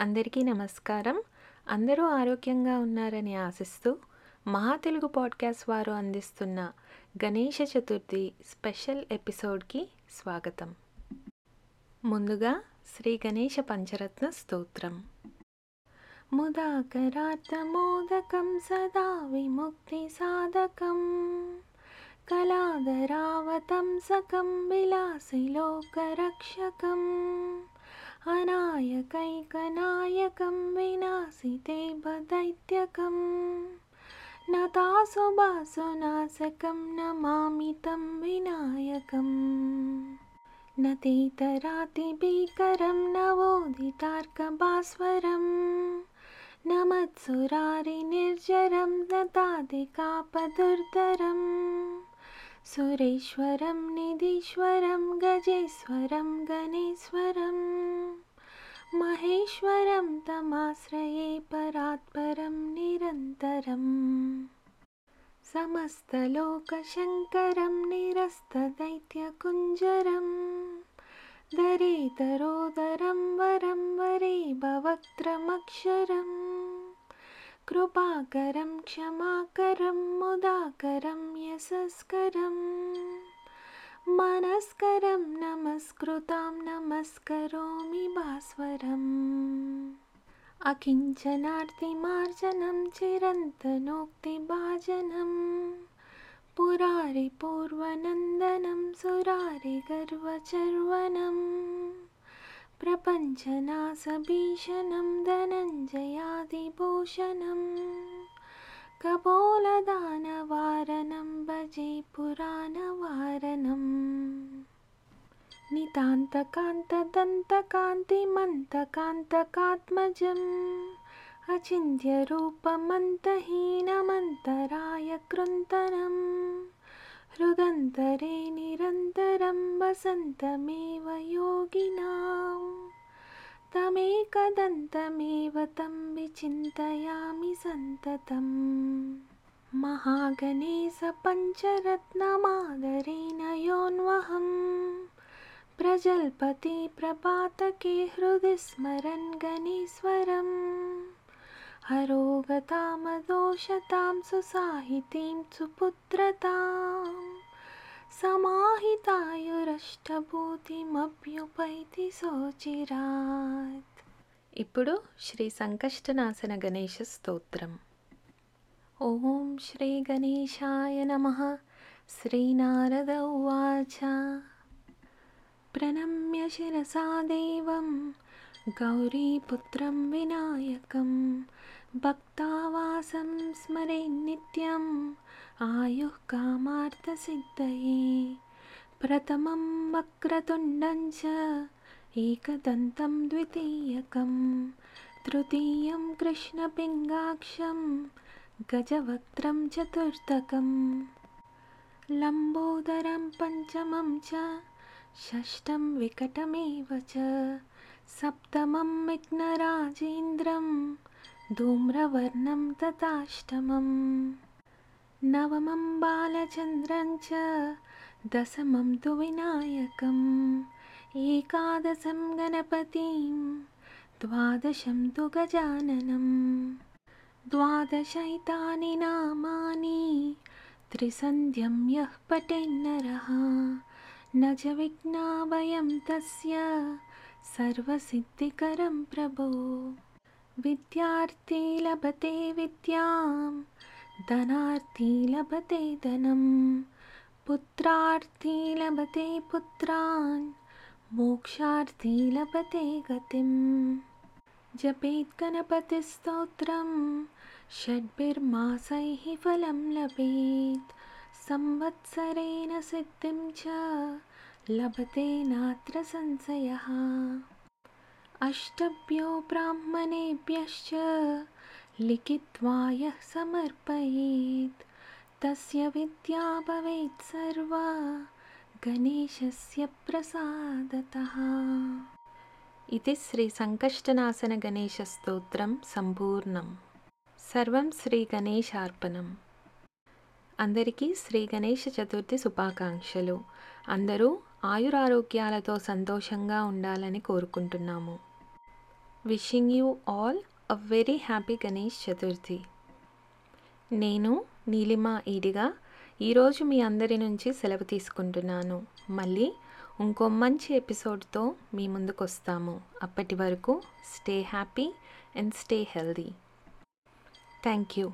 అందరికీ నమస్కారం. అందరూ ఆరోగ్యంగా ఉన్నారని ఆశిస్తూ మహా తెలుగు పాడ్కాస్ట్ వారు అందిస్తున్న గణేష చతుర్థి స్పెషల్ ఎపిసోడ్కి స్వాగతం. ముందుగా శ్రీ గణేష పంచరత్న స్తోత్రం. ముదాకరార్థమోదకం సదా విముక్తి సాధకం. కళాధరావతంసకం విలాసి లోకరక్షకం. अनायकैकनायकं विनाशिते बदैत्यकं नतासुभासुनाशकं नमामि तं विनायकम्। न तेतरातिभीकरं नवोदितार्कभास्वरं न मत्सुरारिनिर्जरं दतादिकापदुर्धरम् सुरेश्वरं निधीश्वरं गजेश्वरं गणेश्वरं। महेश्वरं तमाश्रये परात्परं निरन्तरम् समस्तलोकशङ्करं निरस्तदैत्यकुञ्जरं। दरेदरोदरं वरं वरे भवक्त्रमक्षरम् कृपाकरं क्षमाकरं मुदाकरं यशस्करं। मनस्करं नमस्कृतां नमस्करोमि भास्वरम्। अकिञ्चनार्तिमार्जनं चिरन्तनोक्तिभाजनं पुरारिपूर्वनन्दनं सुरारिगर्वचर्वनम् प्रपञ्चनासभीषणं धनञ्जयादिभूषणं कपोलदानवारणं भजे पुराणवारणम् नितान्तकान्तदन्तकान्तिमन्तकान्तकात्मजम् अचिन्त्यरूपमन्तहीनमन्तराय कृन्तनम् हृदन्तरे निरन्तरं वसन्तमेव योगिनां। तमेकदन्तमेव तं विचिन्तयामि सन्ततम्। महागणेशपञ्चरत्नमादरेण योन्वहं प्रजल्पति प्रपातके हृदि स्मरन् गणेश्वरम् हरोगतामदोषतां सुसाहितीं सुपुत्रतां సమాహితాయురష్టభూతిమభ్యుపైతి సోచిరాత్ ఇప్పుడు శ్రీ సంకష్టనాశన గణేష స్తోత్రం ఓం శ్రీ గణేశాయ నమ శ్రీనారద ఉవాచ ప్రణమ్య శిరసా దేవం गौरीपुत्रं विनायकं भक्तावासं स्मरे नित्यम् आयुः कामार्थसिद्धये। प्रथमं वक्रतुण्डं च एकदन्तं द्वितीयकं तृतीयं कृष्णपिङ्गाक्षं गजवक्त्रं चतुर्थकं लम्बोदरं पञ्चमं च षष्ठं विकटमेव च। सप्तमं विघ्नराजेन्द्रं धूम्रवर्णं तथाष्टमं नवमं बालचन्द्रं च दशमं तु विनायकम्। एकादशं गणपतिं द्वादशं तु गजाननं द्वादशैतानि नामानि त्रिसन्ध्यं यः पटेन्नरः न च विघ्नाभयं तस्य सर्वसिद्धिकरं प्रभो। विद्यार्थी लभते विद्यां धनार्थी लभते धनं पुत्रार्थी लभते पुत्रान् मोक्षार्थी लभते गतिं जपेत् गणपतिस्तोत्रं षड्भिर्मासैः फलं लभेत्। संवत्सरेण सिद्धिं च लभते नात्र संशयः अष्टभ्यो ब्राह्मणेभ्यश्च लिखित्वा यः समर्पयेत् तस्य विद्या भवेत् सर्वा गणेशस्य प्रसादतः ఇది శ్రీ సంకష్టనాశన గణేష స్తోత్రం సంపూర్ణం సర్వం శ్రీ గణేశార్పణం అందరికీ శ్రీ గణేష చతుర్థి శుభాకాంక్షలు అందరూ ఆయురారోగ్యాలతో సంతోషంగా ఉండాలని కోరుకుంటున్నాము. Wishing you all a very happy Ganesh Chaturthi నేను నీలిమ ఈడిగా ఈరోజు మీ అందరి నుంచి సెలవు తీసుకుంటున్నాను. మళ్ళీ ఇంకో మంచి ఎపిసోడ్తో మీ ముందుకు వస్తాము అప్పటి వరకు stay happy and stay healthy thank you